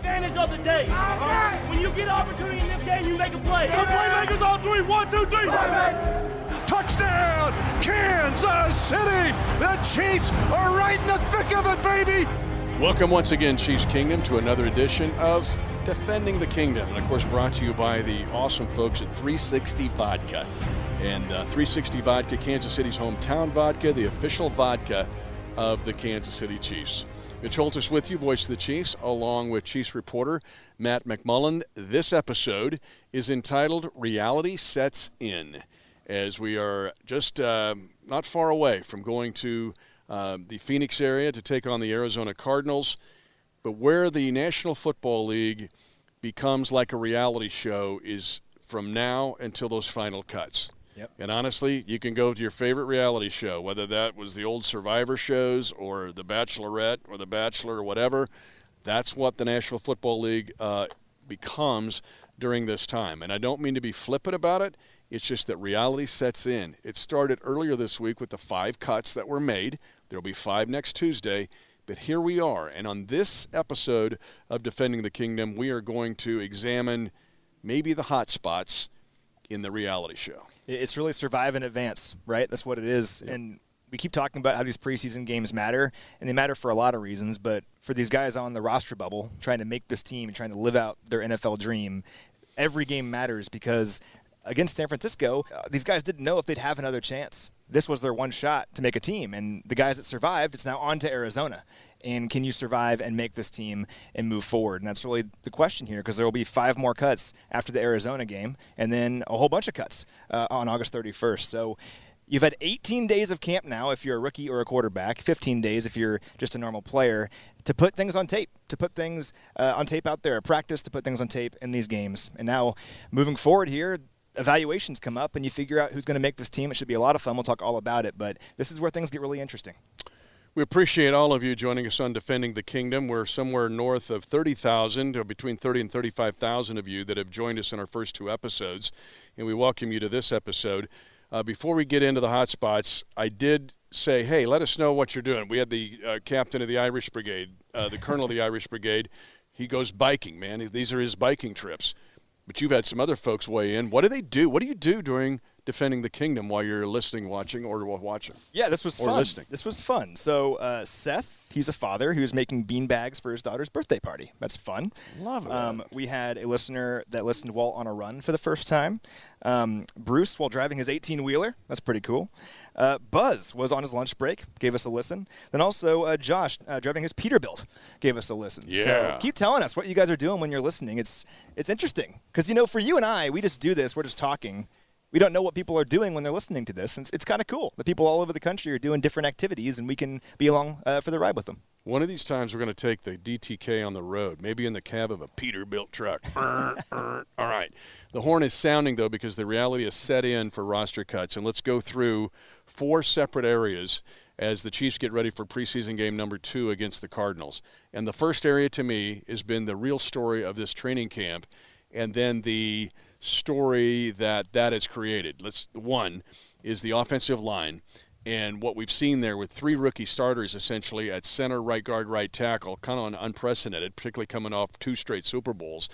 advantage of the day. When you get an opportunity in this game, you make a play. The playmakers on three. One, two, three. Touchdown, Kansas City! The Chiefs are right in the thick of it, baby! Welcome once again, Chiefs Kingdom, to another edition of Defending the Kingdom. And of course, brought to you by the awesome folks at 360 Vodka. And uh, 360 Vodka, Kansas City's hometown vodka, the official vodka of the Kansas City Chiefs. Mitch Holthus with you, voice of the Chiefs, along with Chiefs reporter Matt McMullen. This episode is entitled Reality Sets In, as we are just uh, not far away from going to uh, the Phoenix area to take on the Arizona Cardinals. But where the National Football League becomes like a reality show is from now until those final cuts. Yep. And honestly, you can go to your favorite reality show, whether that was the old Survivor shows or The Bachelorette or The Bachelor or whatever. That's what the National Football League uh, becomes during this time. And I don't mean to be flippant about it. It's just that reality sets in. It started earlier this week with the five cuts that were made. There will be five next Tuesday. But here we are. And on this episode of Defending the Kingdom, we are going to examine maybe the hot spots in the reality show. It's really survive and advance, right? That's what it is. And we keep talking about how these preseason games matter, and they matter for a lot of reasons. But for these guys on the roster bubble, trying to make this team, and trying to live out their NFL dream, every game matters because against San Francisco, uh, these guys didn't know if they'd have another chance. This was their one shot to make a team, and the guys that survived, it's now on to Arizona. And can you survive and make this team and move forward? And that's really the question here because there will be five more cuts after the Arizona game, and then a whole bunch of cuts uh, on August 31st. So You've had 18 days of camp now if you're a rookie or a quarterback, 15 days if you're just a normal player, to put things on tape, to put things uh, on tape out there, practice to put things on tape in these games. And now moving forward here, evaluations come up and you figure out who's going to make this team. It should be a lot of fun. We'll talk all about it, but this is where things get really interesting. We appreciate all of you joining us on Defending the Kingdom. We're somewhere north of 30,000, or between 30 and 35,000 of you that have joined us in our first two episodes, and we welcome you to this episode. Uh, before we get into the hot spots, I did say, hey, let us know what you're doing. We had the uh, captain of the Irish Brigade, uh, the colonel of the Irish Brigade. He goes biking, man. These are his biking trips. But you've had some other folks weigh in. What do they do? What do you do during defending the kingdom while you're listening, watching, or watching? Yeah, this was or fun. listening. This was fun. So uh, Seth, he's a father who's making bean bags for his daughter's birthday party. That's fun. Love it. Um, we had a listener that listened while on a run for the first time. Um, Bruce while driving his 18 wheeler. That's pretty cool. Uh, Buzz was on his lunch break, gave us a listen. Then also uh, Josh uh, driving his Peterbilt gave us a listen. Yeah. So keep telling us what you guys are doing when you're listening. It's it's interesting because you know for you and I, we just do this. We're just talking. We don't know what people are doing when they're listening to this. It's, it's kind of cool. The people all over the country are doing different activities, and we can be along uh, for the ride with them. One of these times, we're going to take the DTK on the road, maybe in the cab of a Peterbilt truck. all right. The horn is sounding, though, because the reality is set in for roster cuts. And let's go through four separate areas as the Chiefs get ready for preseason game number two against the Cardinals. And the first area to me has been the real story of this training camp, and then the story that that has created. Let's one is the offensive line and what we've seen there with three rookie starters essentially at center, right guard, right tackle, kind of unprecedented, particularly coming off two straight Super Bowls,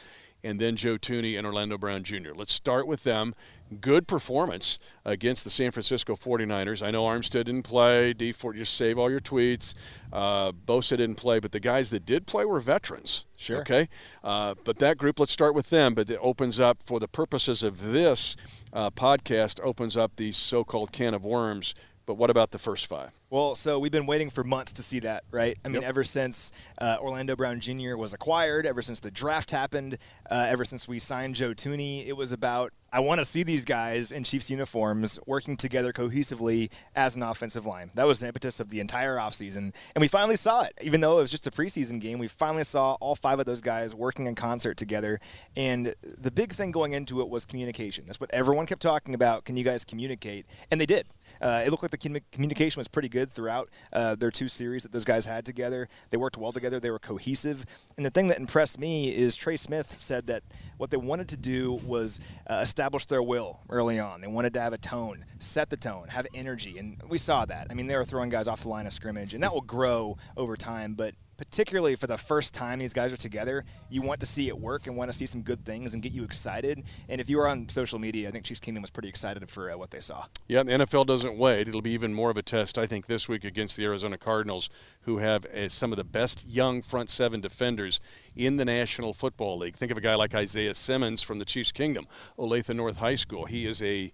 and then Joe Thuney and Orlando Brown Jr. Let's start with them. Good performance against the San Francisco 49ers. I know Armstead didn't play. D4, just save all your tweets. Uh, Bosa didn't play, but the guys that did play were veterans. Sure. Okay. Uh, but that group, let's start with them. But it opens up, for the purposes of this uh, podcast, opens up the so called can of worms but what about the first five? Well, so we've been waiting for months to see that, right? I mean, Yep. ever since uh, Orlando Brown Jr. was acquired, ever since the draft happened, uh, ever since we signed Joe Thuney, it was about I want to see these guys in Chiefs uniforms working together cohesively as an offensive line. That was the impetus of the entire offseason. And we finally saw it. Even though it was just a preseason game, we finally saw all five of those guys working in concert together. And the big thing going into it was communication. That's what everyone kept talking about. Can you guys communicate? And they did. Uh, it looked like the commu- communication was pretty good throughout uh, their two series that those guys had together. They worked well together. They were cohesive. And the thing that impressed me is Trey Smith said that what they wanted to do was uh, establish their will early on. They wanted to have a tone, set the tone, have energy, and we saw that. I mean, they were throwing guys off the line of scrimmage, and that will grow over time. But particularly for the first time these guys are together, you want to see it work and want to see some good things and get you excited. And if you were on social media, I think Chiefs Kingdom was pretty excited for uh, what they saw. Yeah, the NFL doesn't wait. It'll be even more of a test, I think, this week against the Arizona Cardinals, who have uh, some of the best young front seven defenders in the National Football League. Think of a guy like Isaiah Simmons from the Chiefs Kingdom, Olathe North High School. He is a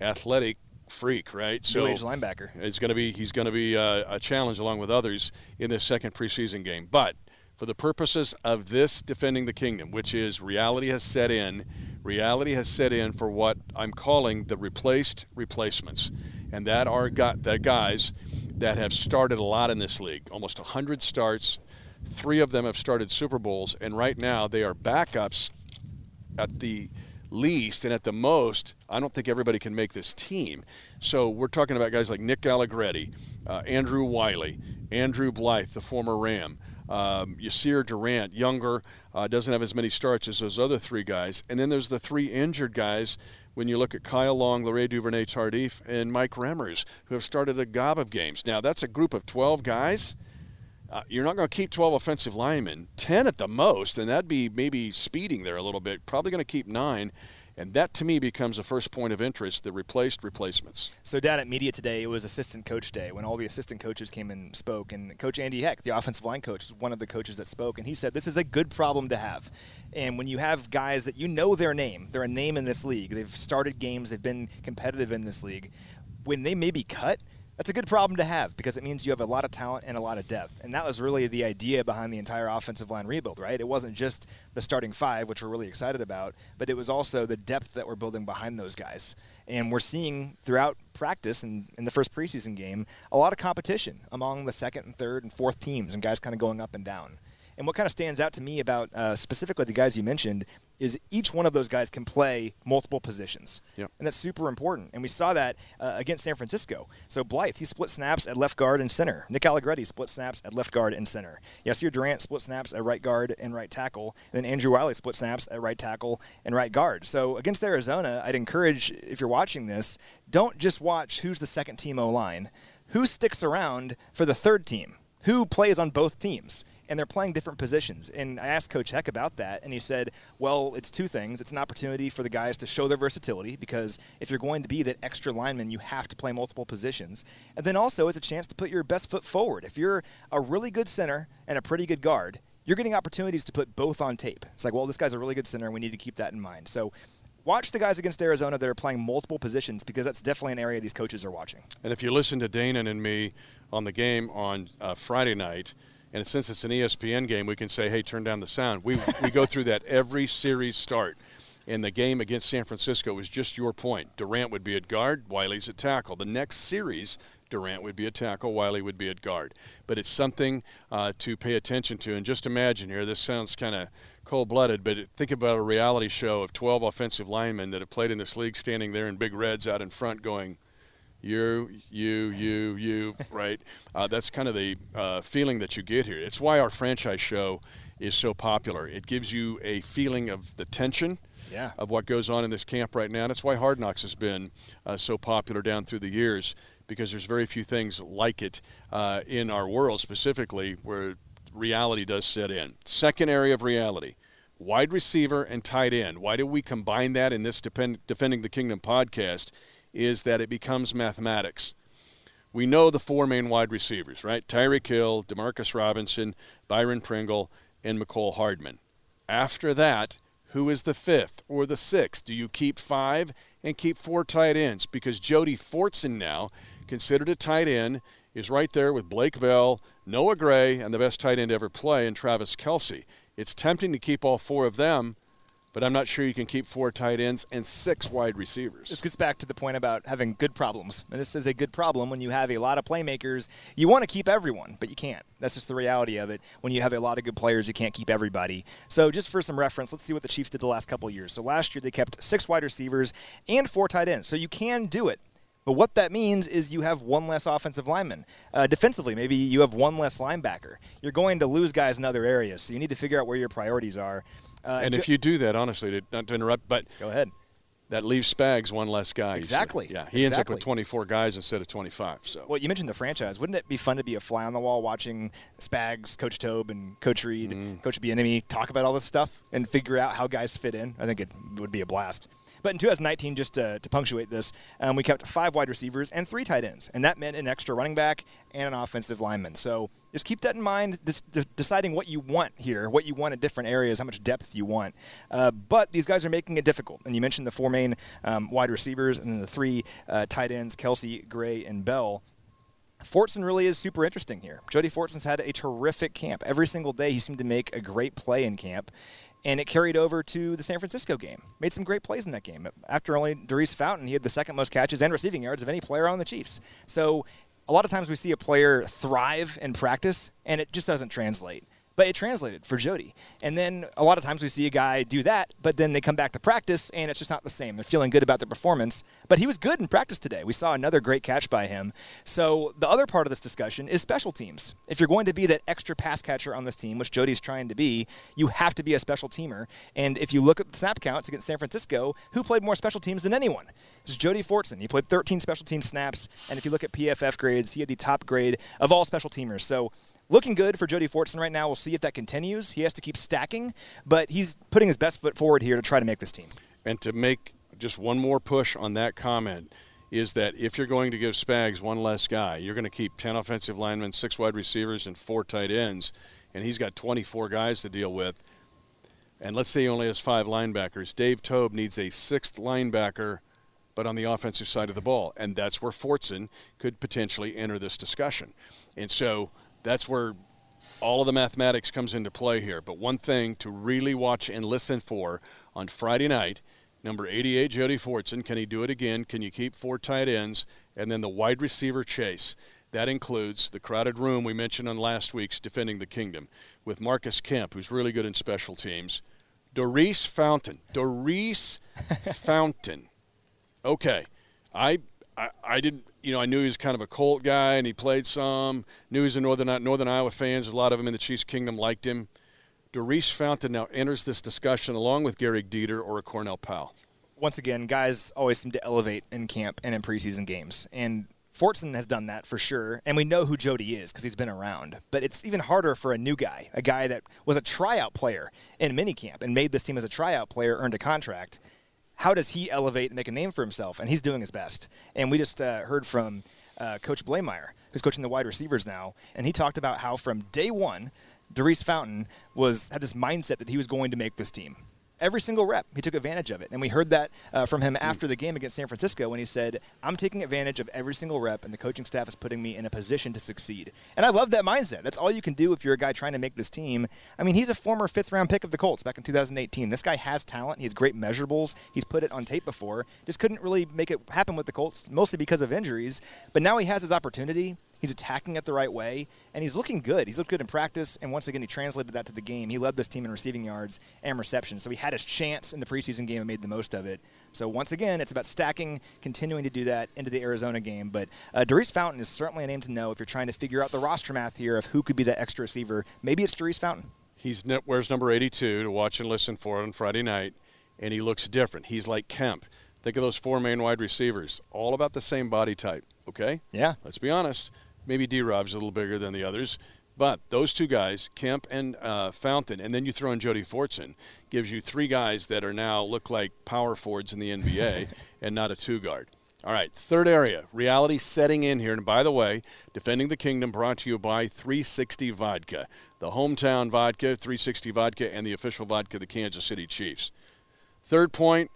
athletic freak, right? So age linebacker. It's going to be he's going to be uh, a challenge along with others in this second preseason game. But for the purposes of this defending the kingdom, which is reality has set in, reality has set in for what I'm calling the replaced replacements, and that are got that guys that have started a lot in this league, almost 100 starts. Three of them have started Super Bowls, and right now they are backups at the least, and at the most, I don't think everybody can make this team. So we're talking about guys like Nick Allegretti, uh, Andrew Wiley, Andrew Blythe, the former Ram, um, Yasir Durant, younger, uh, doesn't have as many starts as those other three guys. And then there's the three injured guys when you look at Kyle Long, Larry Duvernay Tardif, and Mike Remmers, who have started a gob of games. Now, that's a group of 12 guys uh, you're not going to keep 12 offensive linemen, 10 at the most, and that'd be maybe speeding there a little bit. Probably going to keep nine. And that to me becomes the first point of interest the replaced replacements. So, down at media today, it was assistant coach day when all the assistant coaches came and spoke. And Coach Andy Heck, the offensive line coach, is one of the coaches that spoke. And he said, This is a good problem to have. And when you have guys that you know their name, they're a name in this league, they've started games, they've been competitive in this league, when they may be cut, that's a good problem to have because it means you have a lot of talent and a lot of depth. And that was really the idea behind the entire offensive line rebuild, right? It wasn't just the starting five, which we're really excited about, but it was also the depth that we're building behind those guys. And we're seeing throughout practice and in the first preseason game a lot of competition among the second and third and fourth teams and guys kind of going up and down. And what kind of stands out to me about uh, specifically the guys you mentioned is each one of those guys can play multiple positions. Yep. And that's super important. And we saw that uh, against San Francisco. So Blythe, he split snaps at left guard and center. Nick Allegretti split snaps at left guard and center. Yasir Durant split snaps at right guard and right tackle. And then Andrew Wiley split snaps at right tackle and right guard. So against Arizona, I'd encourage, if you're watching this, don't just watch who's the second team O line. Who sticks around for the third team? Who plays on both teams? And they're playing different positions. And I asked Coach Heck about that, and he said, well, it's two things. It's an opportunity for the guys to show their versatility because if you're going to be that extra lineman, you have to play multiple positions. And then also it's a chance to put your best foot forward. If you're a really good center and a pretty good guard, you're getting opportunities to put both on tape. It's like, well, this guy's a really good center, and we need to keep that in mind. So watch the guys against Arizona that are playing multiple positions because that's definitely an area these coaches are watching. And if you listen to Dana and me on the game on uh, Friday night – and since it's an ESPN game, we can say, hey, turn down the sound. We, we go through that every series start. In the game against San Francisco was just your point. Durant would be at guard, Wiley's at tackle. The next series, Durant would be at tackle, Wiley would be at guard. But it's something uh, to pay attention to. And just imagine here, this sounds kind of cold blooded, but think about a reality show of 12 offensive linemen that have played in this league standing there in big reds out in front going, you, you, you, you, right? Uh, that's kind of the uh, feeling that you get here. It's why our franchise show is so popular. It gives you a feeling of the tension yeah. of what goes on in this camp right now. That's why Hard Knocks has been uh, so popular down through the years because there's very few things like it uh, in our world specifically where reality does set in. Second area of reality wide receiver and tight end. Why do we combine that in this Depend- Defending the Kingdom podcast? Is that it becomes mathematics. We know the four main wide receivers, right? Tyreek Hill, Demarcus Robinson, Byron Pringle, and Mecole Hardman. After that, who is the fifth or the sixth? Do you keep five and keep four tight ends? Because Jody Fortson now, considered a tight end, is right there with Blake Bell, Noah Gray, and the best tight end ever play, and Travis Kelce. It's tempting to keep all four of them but I'm not sure you can keep four tight ends and six wide receivers. This gets back to the point about having good problems. And this is a good problem when you have a lot of playmakers. You want to keep everyone, but you can't. That's just the reality of it. When you have a lot of good players, you can't keep everybody. So, just for some reference, let's see what the Chiefs did the last couple years. So, last year they kept six wide receivers and four tight ends. So, you can do it. But what that means is you have one less offensive lineman. Uh, defensively, maybe you have one less linebacker. You're going to lose guys in other areas, so you need to figure out where your priorities are. Uh, and if you do that, honestly, to, not to interrupt, but go ahead. that leaves Spags one less guy. Exactly. Yeah, he ends up with 24 guys instead of 25. So Well, you mentioned the franchise. Wouldn't it be fun to be a fly on the wall watching Spags, Coach Toub, and Coach Reid, Mm-hmm. Coach Bieniemy talk about all this stuff and figure out how guys fit in? I think it would be a blast. But in 2019, just to, to punctuate this, um, we kept five wide receivers and three tight ends, and that meant an extra running back and an offensive lineman. So just keep that in mind, de- deciding what you want here, what you want in different areas, how much depth you want. Uh, but these guys are making it difficult. And you mentioned the four main um, wide receivers and then the three uh, tight ends, Kelce, Gray, and Bell. Fortson really is super interesting here. Jody Fortson's had a terrific camp. Every single day, he seemed to make a great play in camp, and it carried over to the San Francisco game. Made some great plays in that game. After only Daurice Fountain, he had the second most catches and receiving yards of any player on the Chiefs. So, a lot of times we see a player thrive in practice, and it just doesn't translate. But it translated for Jody. And then a lot of times we see a guy do that, but then they come back to practice and it's just not the same. They're feeling good about their performance. But he was good in practice today. We saw another great catch by him. So the other part of this discussion is special teams. If you're going to be that extra pass catcher on this team, which Jody's trying to be, you have to be a special teamer. And if you look at the snap counts against San Francisco, who played more special teams than anyone? It's Jody Fortson. He played 13 special team snaps. And if you look at PFF grades, he had the top grade of all special teamers. So looking good for Jody Fortson right now. We'll see if that continues. He has to keep stacking, but he's putting his best foot forward here to try to make this team. And to make just one more push on that comment is that if you're going to give Spags one less guy, you're going to keep 10 offensive linemen, six wide receivers, and four tight ends, and he's got 24 guys to deal with. And let's say he only has five linebackers. Dave Toub needs a sixth linebacker, but on the offensive side of the ball. And that's where Fortson could potentially enter this discussion. And so that's where all of the mathematics comes into play here. But one thing to really watch and listen for on Friday night, number 88, Jody Fortson, can he do it again? Can you keep four tight ends? And then the wide receiver chase. That includes the crowded room we mentioned on last week's Defending the Kingdom with Marcus Kemp, who's really good in special teams. Daurice Fountain. Daurice Fountain. Okay. I, I I didn't you know, I knew he was kind of a Colt guy and he played some. Knew he was a Northern Northern Iowa fans. A lot of them in the Chiefs Kingdom liked him. Daurice Fountain now enters this discussion along with Gehrig Dieter or a Cornell Powell. Once again, guys always seem to elevate in camp and in preseason games. And Fortson has done that for sure, and we know who Jody is because he's been around. But it's even harder for a new guy, a guy that was a tryout player in minicamp and made this team as a tryout player, earned a contract. How does he elevate and make a name for himself? And he's doing his best. And we just uh, heard from uh, Coach Bleymaier, who's coaching the wide receivers now, and he talked about how from day one, Daurice Fountain was had this mindset that he was going to make this team every single rep. He took advantage of it. And we heard that uh, from him after the game against San Francisco when he said, I'm taking advantage of every single rep, and the coaching staff is putting me in a position to succeed. And I love that mindset. That's all you can do if you're a guy trying to make this team. I mean, he's a former fifth round pick of the Colts back in 2018. This guy has talent. He has great measurables. He's put it on tape before. Just couldn't really make it happen with the Colts, mostly because of injuries. But now he has his opportunity. He's attacking it the right way, and he's looking good. He's looked good in practice, and once again, he translated that to the game. He led this team in receiving yards and receptions, so he had his chance in the preseason game and made the most of it. So once again, it's about stacking, continuing to do that into the Arizona game. But uh, Daurice Fountain is certainly a name to know if you're trying to figure out the roster math here of who could be that extra receiver. Maybe it's Daurice Fountain. He's wears number 82 to watch and listen for on Friday night, and he looks different. He's like Kemp. Think of those four main wide receivers, all about the same body type. Okay. Yeah. Let's be honest. Maybe D Rob's a little bigger than the others. But those two guys, Kemp and uh, Fountain, and then you throw in Jody Fortson, gives you three guys that are now look like power forwards in the NBA and not a two guard. All right, third area, reality setting in here. And by the way, Defending the Kingdom brought to you by 360 Vodka, the hometown vodka, 360 Vodka, and the official vodka of the Kansas City Chiefs. Third point,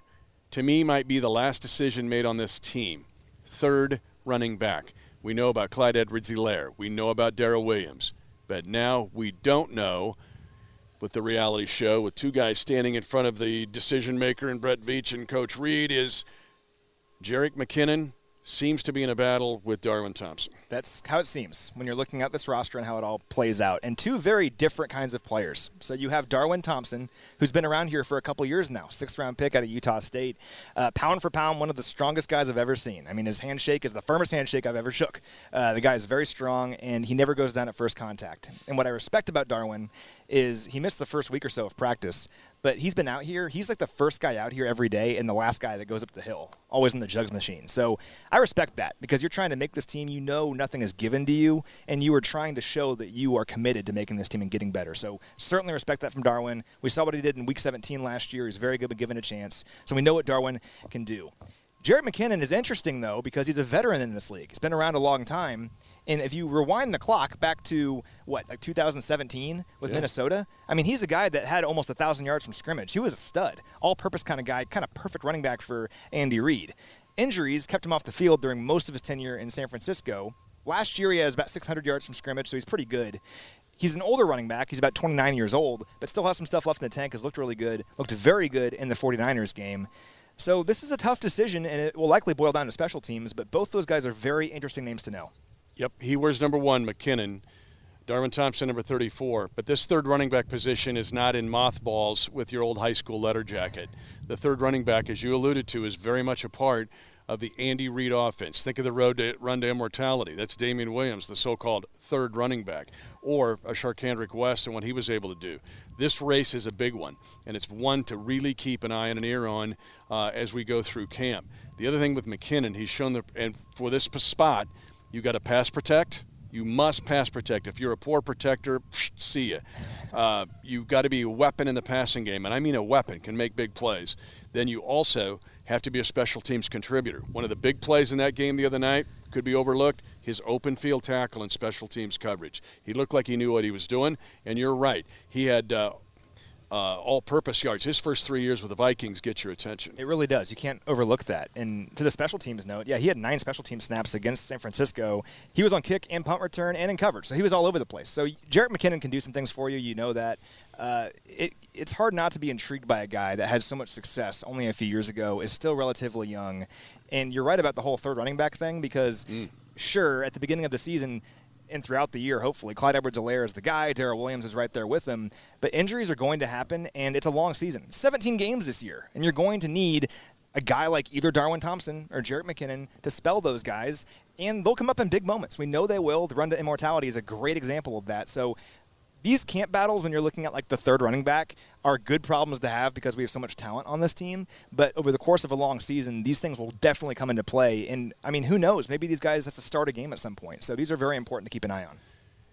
to me, might be the last decision made on this team. Third running back. We know about Clyde Edwards Helaire. We know about Darrel Williams. But now we don't know with the reality show with two guys standing in front of the decision maker and Brett Veach and Coach Reid is Jerick McKinnon seems to be in a battle with Darwin Thompson. That's how it seems when you're looking at this roster and how it all plays out. And two very different kinds of players. So you have Darwin Thompson, who's been around here for a couple years now, sixth round pick out of Utah State. Uh, pound for pound, one of the strongest guys I've ever seen. I mean, his handshake is the firmest handshake I've ever shook. Uh, the guy is very strong, and he never goes down at first contact. And what I respect about Darwin is he missed the first week or so of practice, but he's been out here. He's like the first guy out here every day and the last guy that goes up the hill, always in the jugs machine. So I respect that because you're trying to make this team. You know nothing is given to you, and you are trying to show that you are committed to making this team and getting better. So certainly respect that from Darwin. We saw what he did in Week 17 last year. He's very good at given a chance. So we know what Darwin can do. Jerick McKinnon is interesting, though, because he's a veteran in this league. He's been around a long time. And if you rewind the clock back to, what, like 2017 with yeah. Minnesota, I mean, he's a guy that had almost 1,000 yards from scrimmage. He was a stud, all purpose kind of guy, kind of perfect running back for Andy Reid. Injuries kept him off the field during most of his tenure in San Francisco. Last year, he has about 600 yards from scrimmage, so he's pretty good. He's an older running back. He's about 29 years old, but still has some stuff left in the tank. Has looked really good. Looked very good in the 49ers game. So this is a tough decision, and it will likely boil down to special teams. But both those guys are very interesting names to know. Yep, he wears number one, McKinnon. Darwin Thompson, number 34. But this third running back position is not in mothballs with your old high school letter jacket. The third running back, as you alluded to, is very much a part of the Andy Reid offense. Think of the road to run to immortality. That's Damien Williams, the so-called third running back, or a Charcandrick West and what he was able to do. This race is a big one, and it's one to really keep an eye and an ear on uh, as we go through camp. The other thing with McKinnon, he's shown the and for this spot, you got to pass protect. You must pass protect. If you're a poor protector, psh, see you. Uh, you've got to be a weapon in the passing game, and I mean a weapon can make big plays. Then you also have to be a special teams contributor. One of the big plays in that game the other night could be overlooked. His open field tackle and special teams coverage. He looked like he knew what he was doing, and you're right. He had uh, uh, all-purpose yards. His first three years with the Vikings get your attention. It really does. You can't overlook that. And to the special teams note, yeah, he had nine special team snaps against San Francisco. He was on kick and punt return and in coverage, so he was all over the place. So Jerick McKinnon can do some things for you. You know that. Uh, it, it's hard not to be intrigued by a guy that had so much success only a few years ago, is still relatively young. And you're right about the whole third running back thing because, mm. sure, at the beginning of the season – and throughout the year, hopefully. Clyde Edwards-Helaire is the guy. Darrel Williams is right there with him. But injuries are going to happen, and it's a long season. 17 games this year, and you're going to need a guy like either Darwin Thompson or Jerick McKinnon to spell those guys, and they'll come up in big moments. We know they will. The run to immortality is a great example of that. So these camp battles, when you're looking at like the third running back, are good problems to have because we have so much talent on this team. But over the course of a long season, these things will definitely come into play. And I mean, who knows? Maybe these guys have to start a game at some point. So these are very important to keep an eye on.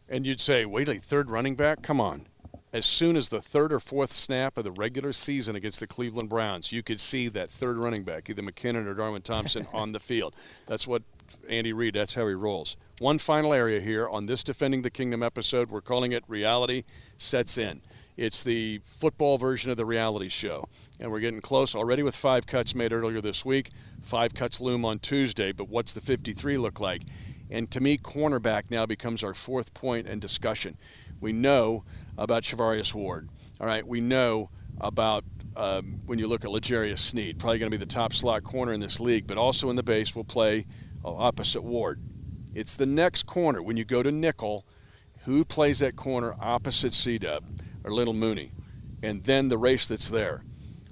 And you'd say, wait, a third running back? Come on. As soon as the third or fourth snap of the regular season against the Cleveland Browns, you could see that third running back, either McKinnon or Darwin Thompson, on the field. That's what Andy Reid, that's how he rolls. One final area here on this Defending the Kingdom episode, we're calling it Reality Sets In. It's the football version of the reality show. And we're getting close already with five cuts made earlier this week. Five cuts loom on Tuesday, but what's the 53 look like? And to me, cornerback now becomes our fourth point in discussion. We know about Charvarius Ward. All right, we know about um, when you look at L'Jarius Sneed, probably going to be the top slot corner in this league, but also in the base we'll play Oh, opposite Ward. It's the next corner. When you go to nickel, who plays that corner opposite C-Dub or Little Mooney? And then the race that's there.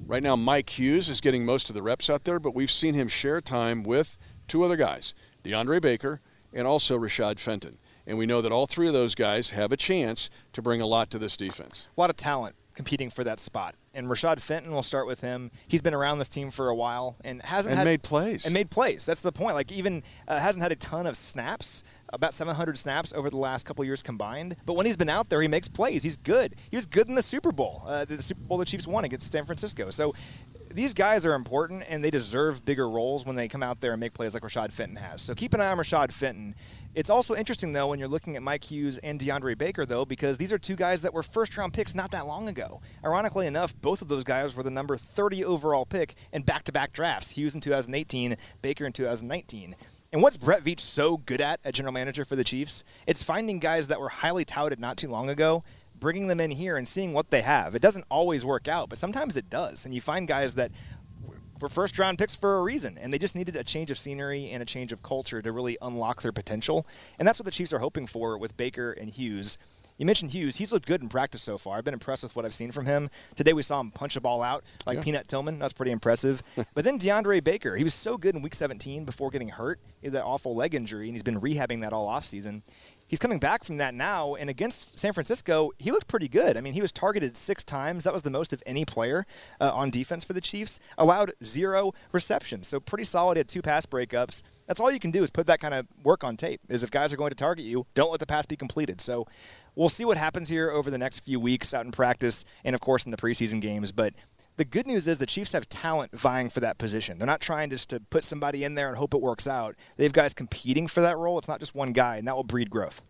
Right now, Mike Hughes is getting most of the reps out there, but we've seen him share time with two other guys, DeAndre Baker and also Rashad Fenton. And we know that all three of those guys have a chance to bring a lot to this defense. A lot of talent competing for that spot. And Rashad Fenton, we'll start with him. He's been around this team for a while and hasn't and had, made plays. And made plays. That's the point. Like even uh, hasn't had a ton of snaps, about 700 snaps over the last couple years combined. But when he's been out there, he makes plays. He's good. He was good in the Super Bowl, uh, the Super Bowl the Chiefs won against San Francisco. So these guys are important and they deserve bigger roles when they come out there and make plays like Rashad Fenton has. So keep an eye on Rashad Fenton. It's also interesting, though, when you're looking at Mike Hughes and DeAndre Baker, though, because these are two guys that were first round picks not that long ago. Ironically enough, both of those guys were the number 30 overall pick in back to back drafts Hughes in 2018, Baker in 2019. And what's Brett Veach so good at, a general manager for the Chiefs? It's finding guys that were highly touted not too long ago, bringing them in here and seeing what they have. It doesn't always work out, but sometimes it does. And you find guys that were first round picks for a reason, and they just needed a change of scenery and a change of culture to really unlock their potential. And that's what the Chiefs are hoping for with Baker and Hughes. You mentioned Hughes. He's looked good in practice so far. I've been impressed with what I've seen from him. Today we saw him punch a ball out like yeah. Peanut Tillman. That's pretty impressive. but then DeAndre Baker, he was so good in Week 17 before getting hurt. He had that awful leg injury, and he's been rehabbing that all offseason. He's coming back from that now. And against San Francisco, he looked pretty good. I mean, he was targeted six times. That was the most of any player uh, on defense for the Chiefs. Allowed zero receptions. So pretty solid. He had two pass breakups. That's all you can do is put that kind of work on tape. Is if guys are going to target you, don't let the pass be completed. So we'll see what happens here over the next few weeks out in practice and, of course, in the preseason games. But the good news is the Chiefs have talent vying for that position. They're not trying just to put somebody in there and hope it works out. They have guys competing for that role. It's not just one guy, and that will breed growth.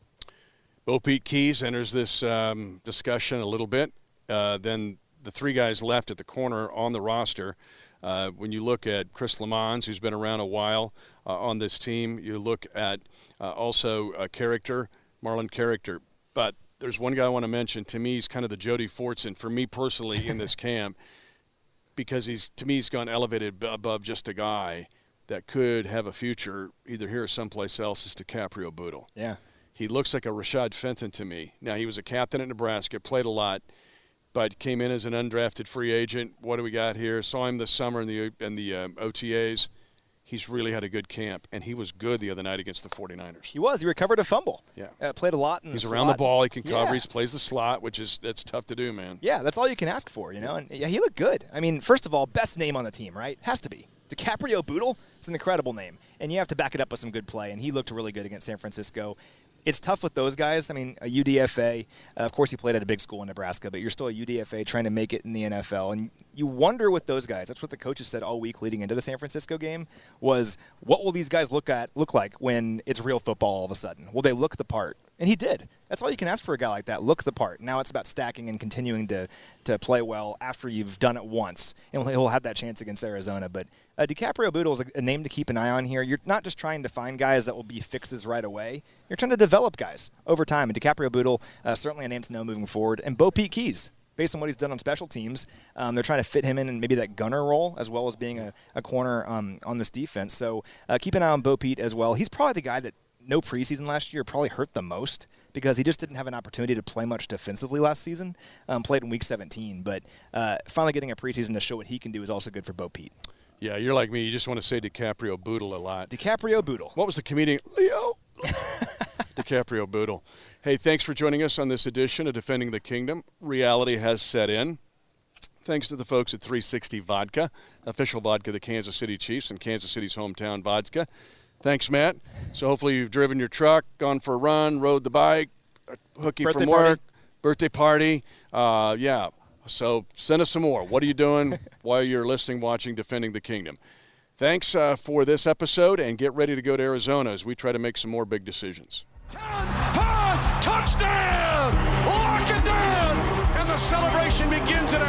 Bo Pete Keyes enters this um, discussion a little bit. Uh, then the three guys left at the corner on the roster. Uh, when you look at Chris Lammons, who's been around a while uh, on this team, you look at uh, also a character, Marlon Character. But there's one guy I want to mention. To me, he's kind of the Jody Fortson for me personally in this camp because he's to me he's gone elevated above just a guy that could have a future either here or someplace else is DiCaprio Bootle. Yeah. He looks like a Rashad Fenton to me. Now he was a captain at Nebraska, played a lot, but came in as an undrafted free agent. What do we got here? Saw him this summer in the in the um, OTAs he's really had a good camp, and he was good the other night against the 49ers. He was. He recovered a fumble. Yeah. Uh, played a lot. he's the around slot. the ball. He can cover. Yeah. He plays the slot, which is that's tough to do, man. Yeah, that's all you can ask for, you know. And yeah, he looked good. I mean, first of all, best name on the team, right? Has to be. DiCaprio Bootle. It's an incredible name, and you have to back it up with some good play. And he looked really good against San Francisco. It's tough with those guys. I mean, a UDFA. Uh, of course, he played at a big school in Nebraska, but you're still a UDFA trying to make it in the NFL. And you wonder with those guys. That's what the coaches said all week leading into the San Francisco game was, what will these guys look at look like when it's real football all of a sudden? Will they look the part? And he did. That's all you can ask for a guy like that. Look the part. Now it's about stacking and continuing to, to play well after you've done it once. And he'll have that chance against Arizona. But uh, DiCaprio Bootle is a, a name to keep an eye on here. You're not just trying to find guys that will be fixes right away. You're trying to develop guys over time. And DiCaprio Bootle, uh, certainly a name to know moving forward. And Bo Pete Keyes, based on what he's done on special teams, um, they're trying to fit him in and maybe that gunner role as well as being a, a corner um, on this defense. So uh, keep an eye on Bo Pete as well. He's probably the guy that no preseason last year probably hurt the most because he just didn't have an opportunity to play much defensively last season. Um, played in Week 17, but uh, finally getting a preseason to show what he can do is also good for Bo Pete. Yeah, you're like me. You just want to say DiCaprio Bootle a lot. DiCaprio Bootle. What was the comedian? Leo. DiCaprio Bootle. Hey, thanks for joining us on this edition of Defending the Kingdom. Reality has set in. Thanks to the folks at 360 Vodka, official vodka of the Kansas City Chiefs and Kansas City's hometown vodka. Thanks, Matt. So hopefully you've driven your truck, gone for a run, rode the bike, a hooky Birthday from party. work, birthday party. Uh, yeah. So send us some more. What are you doing while you're listening, watching, defending the kingdom? Thanks uh, for this episode, and get ready to go to Arizona as we try to make some more big decisions. 10, 5, touchdown! Lock it down! And the celebration begins in